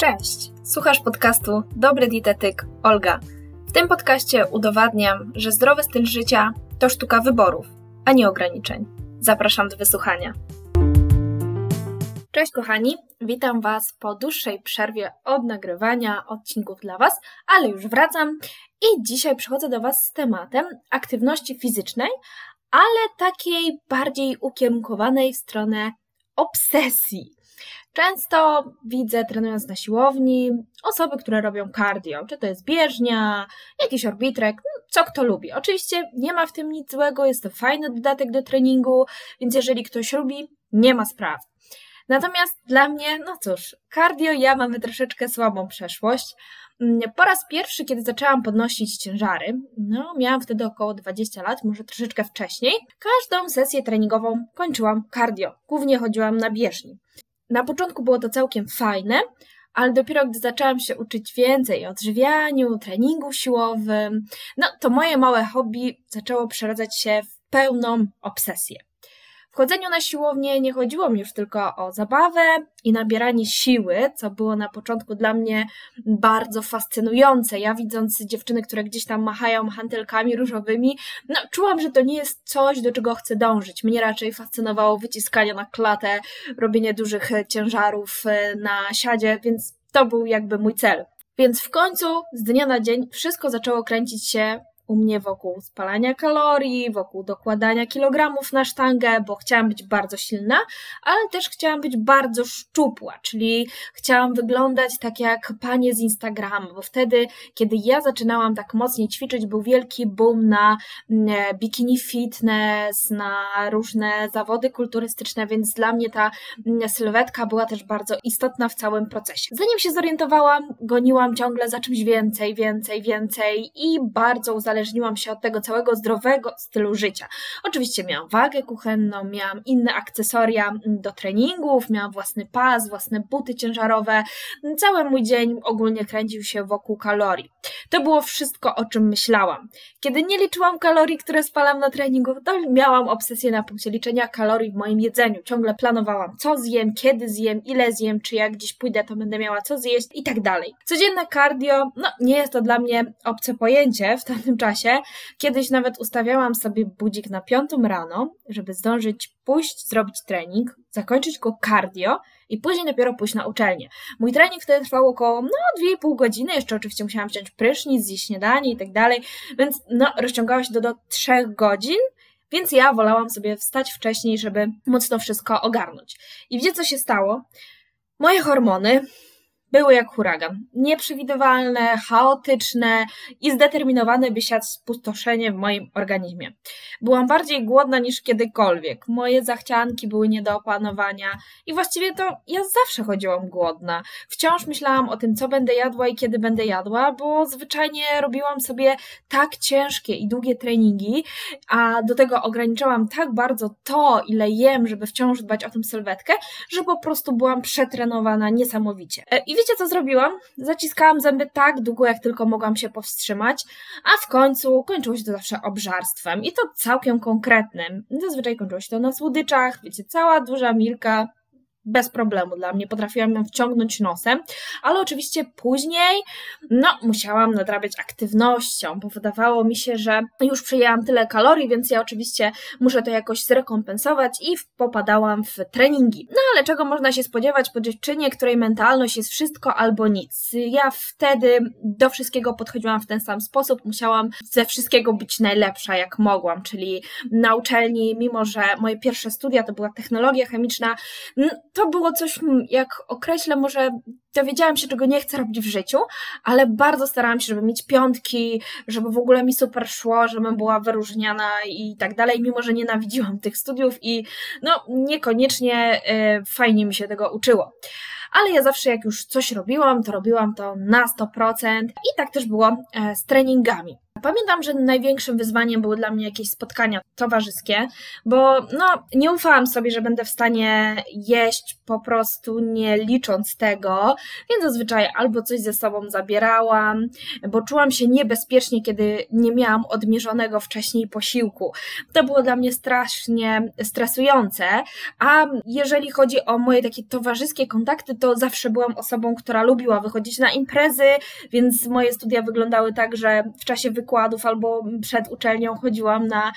Cześć! Słuchasz podcastu Dobry Dietetyk Olga. W tym podcaście udowadniam, że zdrowy styl życia to sztuka wyborów, a nie ograniczeń. Zapraszam do wysłuchania. Cześć kochani, witam Was po dłuższej przerwie od nagrywania odcinków dla Was, ale już wracam i dzisiaj przychodzę do Was z tematem aktywności fizycznej, ale takiej bardziej ukierunkowanej w stronę obsesji. Często widzę, trenując na siłowni, osoby, które robią cardio, czy to jest bieżnia, jakiś orbitrek, no, co kto lubi. Oczywiście nie ma w tym nic złego, jest to fajny dodatek do treningu, więc jeżeli ktoś lubi, nie ma spraw. Natomiast dla mnie, no cóż, cardio ja mamy troszeczkę słabą przeszłość. Mm, po raz pierwszy, kiedy zaczęłam podnosić ciężary, no miałam wtedy około 20 lat, może troszeczkę wcześniej, każdą sesję treningową kończyłam cardio. Głównie chodziłam na bieżni. Na początku było to całkiem fajne, ale dopiero gdy zaczęłam się uczyć więcej o odżywianiu, treningu siłowym, no to moje małe hobby zaczęło przeradzać się w pełną obsesję chodzeniu na siłownię nie chodziło mi już tylko o zabawę i nabieranie siły, co było na początku dla mnie bardzo fascynujące. Ja widząc dziewczyny, które gdzieś tam machają hantelkami różowymi, no czułam, że to nie jest coś, do czego chcę dążyć. Mnie raczej fascynowało wyciskanie na klatę, robienie dużych ciężarów e, na siadzie, więc to był jakby mój cel. Więc w końcu z dnia na dzień wszystko zaczęło kręcić się u mnie wokół spalania kalorii, wokół dokładania kilogramów na sztangę, bo chciałam być bardzo silna, ale też chciałam być bardzo szczupła, czyli chciałam wyglądać tak jak panie z Instagramu, bo wtedy, kiedy ja zaczynałam tak mocniej ćwiczyć, był wielki boom na mm, bikini fitness, na różne zawody kulturystyczne, więc dla mnie ta mm, sylwetka była też bardzo istotna w całym procesie. Zanim się zorientowałam, goniłam ciągle za czymś więcej, więcej, więcej i bardzo uzależniłam uzależniłam się od tego całego zdrowego stylu życia. Oczywiście miałam wagę kuchenną, miałam inne akcesoria do treningów, miałam własny pas, własne buty ciężarowe. Cały mój dzień ogólnie kręcił się wokół kalorii. To było wszystko, o czym myślałam. Kiedy nie liczyłam kalorii, które spalam na treningu, to miałam obsesję na punkcie liczenia kalorii w moim jedzeniu. Ciągle planowałam, co zjem, kiedy zjem, ile zjem, czy jak gdzieś pójdę, to będę miała co zjeść i tak dalej. Codzienne cardio, no nie jest to dla mnie obce pojęcie w tamtym czasie, czasie. Kiedyś nawet ustawiałam sobie budzik na piątą rano, żeby zdążyć pójść, zrobić trening, zakończyć go cardio i później dopiero pójść na uczelnię. Mój trening wtedy trwał około no 2,5 godziny, jeszcze oczywiście musiałam wziąć prysznic, zjeść śniadanie i tak dalej, więc no rozciągało się to do 3 godzin, więc ja wolałam sobie wstać wcześniej, żeby mocno wszystko ogarnąć. I wiecie co się stało? Moje hormony były jak huragan. Nieprzewidywalne, chaotyczne i zdeterminowane, by siać spustoszenie w moim organizmie. Byłam bardziej głodna niż kiedykolwiek. Moje zachcianki były nie do opanowania i właściwie to ja zawsze chodziłam głodna. Wciąż myślałam o tym, co będę jadła i kiedy będę jadła, bo zwyczajnie robiłam sobie tak ciężkie i długie treningi, a do tego ograniczałam tak bardzo to, ile jem, żeby wciąż dbać o tę sylwetkę, że po prostu byłam przetrenowana niesamowicie. E, I wiecie, co zrobiłam? Zaciskałam zęby tak długo, jak tylko mogłam się powstrzymać, a w końcu kończyło się to zawsze obżarstwem i to całkiem konkretnym. Zazwyczaj kończyło się to na słodyczach, wiecie, cała duża milka bez problemu dla mnie, potrafiłam ją wciągnąć nosem, ale oczywiście później, no, musiałam nadrabiać aktywnością, bo wydawało mi się, że już przyjęłam tyle kalorii, więc ja oczywiście muszę to jakoś zrekompensować i popadałam w treningi. No, ale czego można się spodziewać po dziewczynie, której mentalność jest wszystko albo nic. Ja wtedy do wszystkiego podchodziłam w ten sam sposób, musiałam ze wszystkiego być najlepsza, jak mogłam, czyli na uczelni, mimo że moje pierwsze studia to była technologia chemiczna, to było coś, jak określę, może dowiedziałam się, czego nie chcę robić w życiu, ale bardzo starałam się, żeby mieć piątki, żeby w ogóle mi super szło, żebym była wyróżniana i tak dalej, mimo że nienawidziłam tych studiów i no niekoniecznie y, fajnie mi się tego uczyło ale ja zawsze jak już coś robiłam, to robiłam to na 100% i tak też było e, z treningami. Pamiętam, że największym wyzwaniem były dla mnie jakieś spotkania towarzyskie, bo no, nie ufałam sobie, że będę w stanie jeść po prostu nie licząc tego, więc zazwyczaj albo coś ze sobą zabierałam, bo czułam się niebezpiecznie, kiedy nie miałam odmierzonego wcześniej posiłku. To było dla mnie strasznie stresujące, a jeżeli chodzi o moje takie towarzyskie kontakty, to zawsze byłam osobą, która lubiła wychodzić na imprezy, więc moje studia wyglądały tak, że w czasie wykładów albo przed uczelnią chodziłam na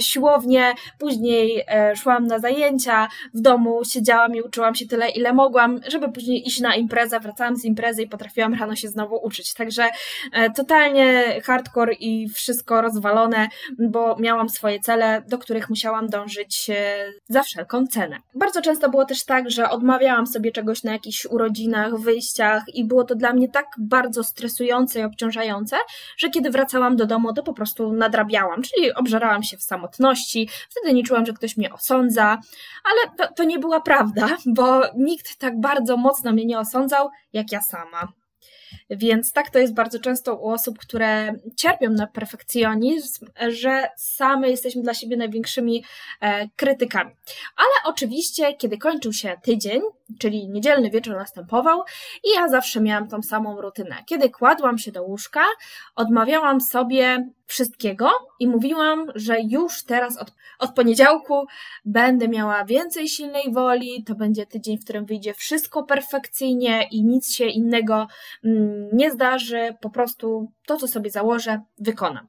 siłownię, później e, szłam na zajęcia, w domu siedziałam i uczyłam się tyle, ile mogłam, żeby później iść na imprezę, wracałam z imprezy i potrafiłam rano się znowu uczyć. Także e, totalnie hardcore i wszystko rozwalone, bo miałam swoje cele, do których musiałam dążyć e, za wszelką cenę. Bardzo często było też tak, że odmawiałam sobie czegoś na jakichś urodzinach, wyjściach i było to dla mnie tak bardzo stresujące i obciążające, że kiedy wracałam do domu, to po prostu nadrabiałam, czyli obżerałam się w samotności, wtedy nie czułam, że ktoś mnie osądza, ale to, to nie była prawda, bo nikt tak bardzo mocno mnie nie osądzał, jak ja sama. Więc tak to jest bardzo często u osób, które cierpią na perfekcjonizm, że same jesteśmy dla siebie największymi e, krytykami. Ale oczywiście, kiedy kończył się tydzień, czyli niedzielny wieczór następował i ja zawsze miałam tą samą rutynę. Kiedy kładłam się do łóżka, odmawiałam sobie wszystkiego i mówiłam, że już teraz od, od poniedziałku będę miała więcej silnej woli, to będzie tydzień, w którym wyjdzie wszystko perfekcyjnie i nic się innego mm, nie zdarzy, po prostu to, co sobie założę, wykonam.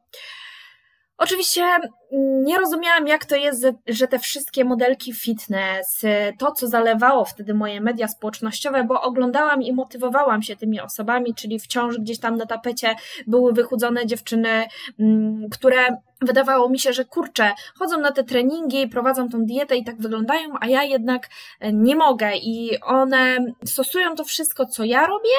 Oczywiście mm, nie rozumiałam, jak to jest, że te wszystkie modelki fitness, to co zalewało wtedy moje media społecznościowe, bo oglądałam i motywowałam się tymi osobami, czyli wciąż gdzieś tam na tapecie były wychudzone dziewczyny, mm, które wydawało mi się, że kurczę, chodzą na te treningi, prowadzą tą dietę i tak wyglądają, a ja jednak e, nie mogę i one stosują to wszystko, co ja robię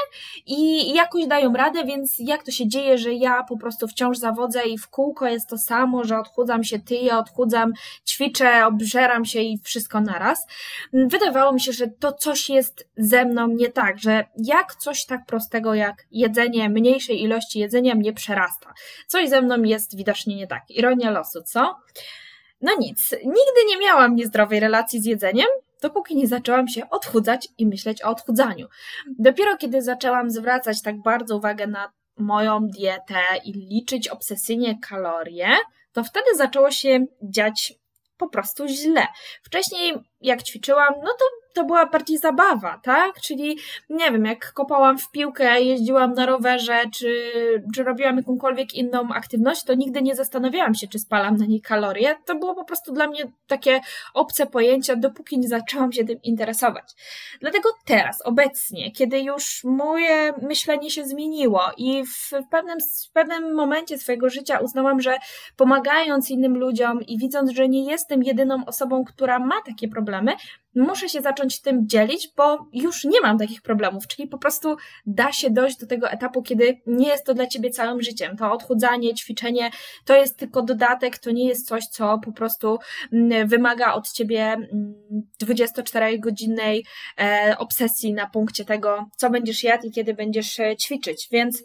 i jakoś dają radę, więc jak to się dzieje, że ja po prostu wciąż zawodzę i w kółko jest to samo, że odchudzam się tyję, odchudzam, ćwiczę, obżeram się i wszystko naraz. Wydawało mi się, że to coś jest ze mną nie tak, że jak coś tak prostego jak jedzenie, mniejszej ilości jedzenia mnie przerasta. Coś ze mną jest widocznie nie tak ironia losu, co? No nic, nigdy nie miałam niezdrowej relacji z jedzeniem, dopóki nie zaczęłam się odchudzać i myśleć o odchudzaniu. Dopiero kiedy zaczęłam zwracać tak bardzo uwagę na moją dietę i liczyć obsesyjnie kalorie, to wtedy zaczęło się dziać po prostu źle. Wcześniej, jak ćwiczyłam, no to to była bardziej zabawa, tak? Czyli nie wiem, jak kopałam w piłkę, jeździłam na rowerze, czy, czy robiłam jakąkolwiek inną aktywność, to nigdy nie zastanawiałam się, czy spalam na niej kalorie. To było po prostu dla mnie takie obce pojęcie, dopóki nie zaczęłam się tym interesować. Dlatego teraz, obecnie, kiedy już moje myślenie się zmieniło i w pewnym, w pewnym momencie swojego życia uznałam, że pomagając innym ludziom i widząc, że nie jestem jedyną osobą, która ma takie problemy, muszę się zacząć tym dzielić, bo już nie mam takich problemów, czyli po prostu da się dojść do tego etapu, kiedy nie jest to dla ciebie całym życiem. To odchudzanie, ćwiczenie to jest tylko dodatek, to nie jest coś, co po prostu mm, wymaga od ciebie 24-godzinnej mm, e, obsesji na punkcie tego, co będziesz jadł i kiedy będziesz e, ćwiczyć. Więc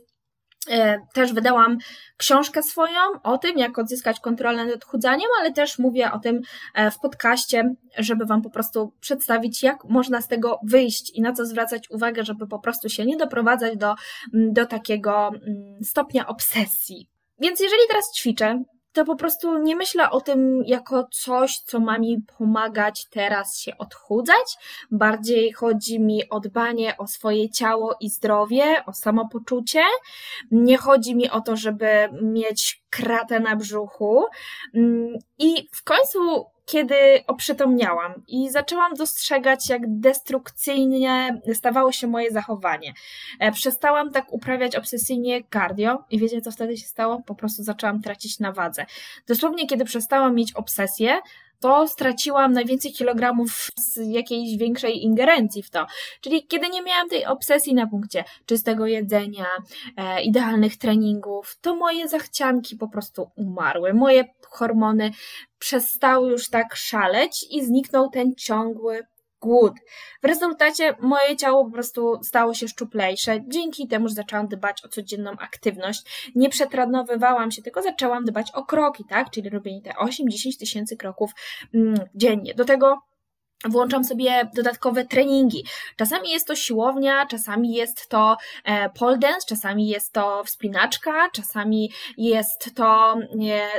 też wydałam książkę swoją o tym, jak odzyskać kontrolę nad odchudzaniem, ale też mówię o tym e, w podcaście, żeby Wam po prostu przedstawić, jak można z tego wyjść i na co zwracać uwagę, żeby po prostu się nie doprowadzać do, do takiego stopnia obsesji. Więc jeżeli teraz ćwiczę, to po prostu nie myślę o tym jako coś, co ma mi pomagać teraz się odchudzać. Bardziej chodzi mi o dbanie o swoje ciało i zdrowie, o samopoczucie. Nie chodzi mi o to, żeby mieć kratę na brzuchu. Mm, I w końcu kiedy oprzytomniałam i zaczęłam dostrzegać, jak destrukcyjnie stawało się moje zachowanie. E, przestałam tak uprawiać obsesyjnie cardio i wiecie, co wtedy się stało? Po prostu zaczęłam tracić na wadze. Dosłownie, kiedy przestałam mieć obsesję, to straciłam najwięcej kilogramów z jakiejś większej ingerencji w to. Czyli kiedy nie miałam tej obsesji na punkcie czystego jedzenia, e, idealnych treningów, to moje zachcianki po prostu umarły. Moje hormony przestały już tak szaleć i zniknął ten ciągły głód. W rezultacie moje ciało po prostu stało się szczuplejsze, dzięki temu, że zaczęłam dbać o codzienną aktywność. Nie przetranowywałam się, tylko zaczęłam dbać o kroki, tak? Czyli robienie te 8-10 tysięcy kroków mm, dziennie. Do tego Włączam sobie dodatkowe treningi. Czasami jest to siłownia, czasami jest to e, pole dance, czasami jest to wspinaczka, czasami jest to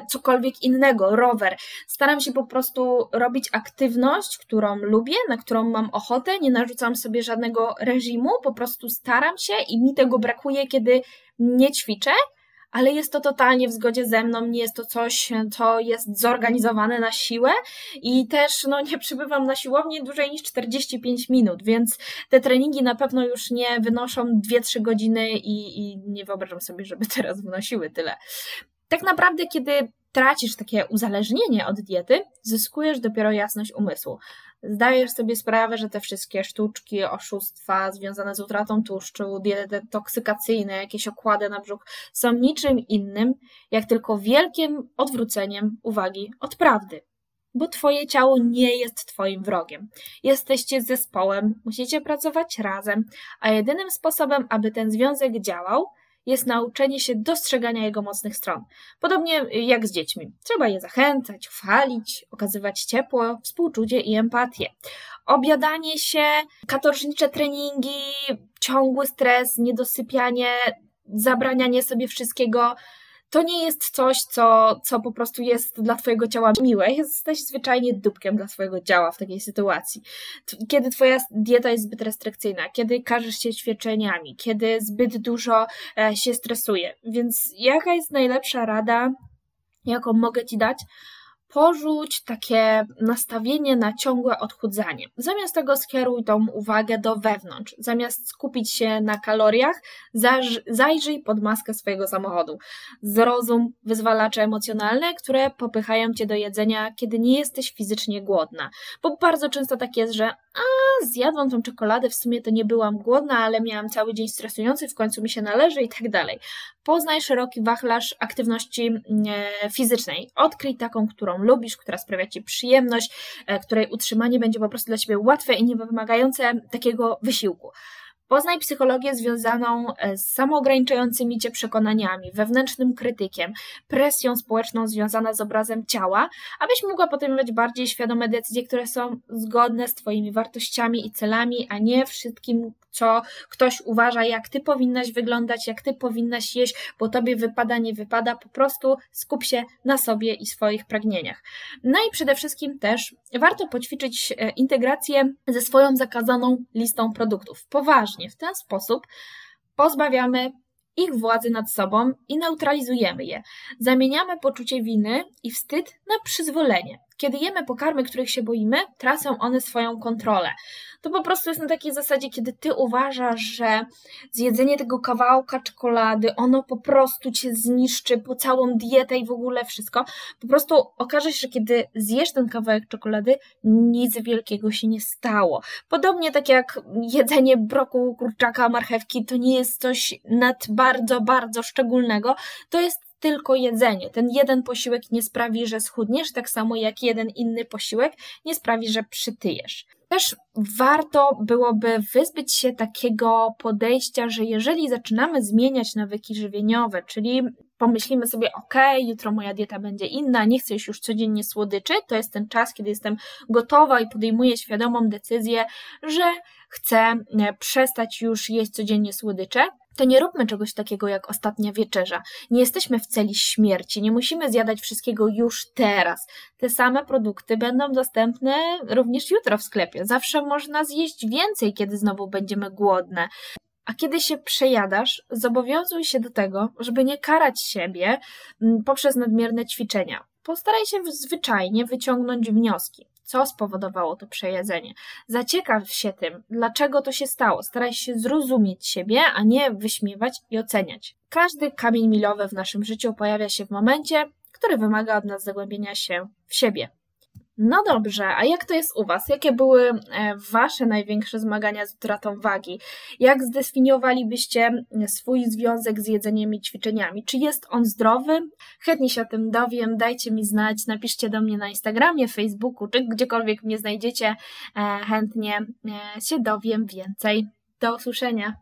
cokolwiek innego, rower. Staram się po prostu robić aktywność, którą lubię, na którą mam ochotę, nie narzucam sobie żadnego reżimu, po prostu staram się i mi tego brakuje, kiedy nie ćwiczę ale jest to totalnie w zgodzie ze mną, nie jest to coś, co jest zorganizowane na siłę i też no, nie przybywam na siłownię dłużej niż 45 minut, więc te treningi na pewno już nie wynoszą 2-3 godziny i, i nie wyobrażam sobie, żeby teraz wynosiły tyle. Tak naprawdę, kiedy tracisz takie uzależnienie od diety, zyskujesz dopiero jasność umysłu zdajesz sobie sprawę, że te wszystkie sztuczki, oszustwa związane z utratą tłuszczu, diety toksykacyjne, jakieś okłady na brzuch są niczym innym, jak tylko wielkim odwróceniem uwagi od prawdy. Bo twoje ciało nie jest twoim wrogiem. Jesteście zespołem, musicie pracować razem, a jedynym sposobem, aby ten związek działał, jest nauczenie się dostrzegania jego mocnych stron. Podobnie jak z dziećmi. Trzeba je zachęcać, chwalić, okazywać ciepło, współczucie i empatię. Obiadanie się, katorżnicze treningi, ciągły stres, niedosypianie, zabranianie sobie wszystkiego to nie jest coś, co, co po prostu jest dla Twojego ciała miłe. Jesteś zwyczajnie dupkiem dla swojego ciała w takiej sytuacji. Kiedy Twoja dieta jest zbyt restrykcyjna, kiedy każesz się ćwiczeniami, kiedy zbyt dużo e, się stresuje. Więc jaka jest najlepsza rada, jaką mogę Ci dać? Porzuć takie nastawienie na ciągłe odchudzanie. Zamiast tego skieruj tą uwagę do wewnątrz. Zamiast skupić się na kaloriach, zajrzyj pod maskę swojego samochodu. Zrozum wyzwalacze emocjonalne, które popychają cię do jedzenia, kiedy nie jesteś fizycznie głodna. Bo bardzo często tak jest, że a zjadłam tą czekoladę, w sumie to nie byłam głodna, ale miałam cały dzień stresujący, w końcu mi się należy i tak dalej. Poznaj szeroki wachlarz aktywności mm, e, fizycznej. Odkryj taką, którą lubisz, która sprawia Ci przyjemność, e, której utrzymanie będzie po prostu dla Ciebie łatwe i nie wymagające takiego wysiłku. Poznaj psychologię związaną e, z samoograniczającymi cię przekonaniami, wewnętrznym krytykiem, presją społeczną związaną z obrazem ciała, abyś mogła podejmować bardziej świadome decyzje, które są zgodne z Twoimi wartościami i celami, a nie wszystkim, co ktoś uważa, jak ty powinnaś wyglądać, jak ty powinnaś jeść, bo tobie wypada, nie wypada, po prostu skup się na sobie i swoich pragnieniach. No i przede wszystkim też warto poćwiczyć e, integrację ze swoją zakazaną listą produktów. Poważnie, w ten sposób pozbawiamy ich władzy nad sobą i neutralizujemy je. Zamieniamy poczucie winy i wstyd na przyzwolenie. Kiedy jemy pokarmy, których się boimy, tracą one swoją kontrolę. To po prostu jest na takiej zasadzie, kiedy ty uważasz, że zjedzenie tego kawałka czekolady, ono po prostu cię zniszczy po całą dietę i w ogóle wszystko. Po prostu okaże się, że kiedy zjesz ten kawałek czekolady, nic wielkiego się nie stało. Podobnie tak jak jedzenie broku, kurczaka, marchewki, to nie jest coś nad bardzo, bardzo szczególnego. To jest tylko jedzenie. Ten jeden posiłek nie sprawi, że schudniesz, tak samo jak jeden inny posiłek nie sprawi, że przytyjesz. Też warto byłoby wyzbyć się takiego podejścia, że jeżeli zaczynamy zmieniać nawyki żywieniowe, czyli pomyślimy sobie, ok, jutro moja dieta będzie inna, nie chcę już codziennie słodyczy, to jest ten czas, kiedy jestem gotowa i podejmuję świadomą decyzję, że chcę e, przestać już jeść codziennie słodycze, to nie róbmy czegoś takiego jak ostatnia wieczerza. Nie jesteśmy w celi śmierci, nie musimy zjadać wszystkiego już teraz. Te same produkty będą dostępne również jutro w sklepie. Zawsze można zjeść więcej, kiedy znowu będziemy głodne. A kiedy się przejadasz, zobowiązuj się do tego, żeby nie karać siebie mm, poprzez nadmierne ćwiczenia. Postaraj się zwyczajnie wyciągnąć wnioski co spowodowało to przejedzenie. Zaciekaw się tym, dlaczego to się stało. Staraj się zrozumieć siebie, a nie wyśmiewać i oceniać. Każdy kamień milowy w naszym życiu pojawia się w momencie, który wymaga od nas zagłębienia się w siebie. No dobrze, a jak to jest u Was? Jakie były e, Wasze największe zmagania z utratą wagi? Jak zdefiniowalibyście swój związek z jedzeniem i ćwiczeniami? Czy jest on zdrowy? Chętnie się o tym dowiem, dajcie mi znać, napiszcie do mnie na Instagramie, Facebooku, czy gdziekolwiek mnie znajdziecie. E, chętnie e, się dowiem więcej. Do usłyszenia.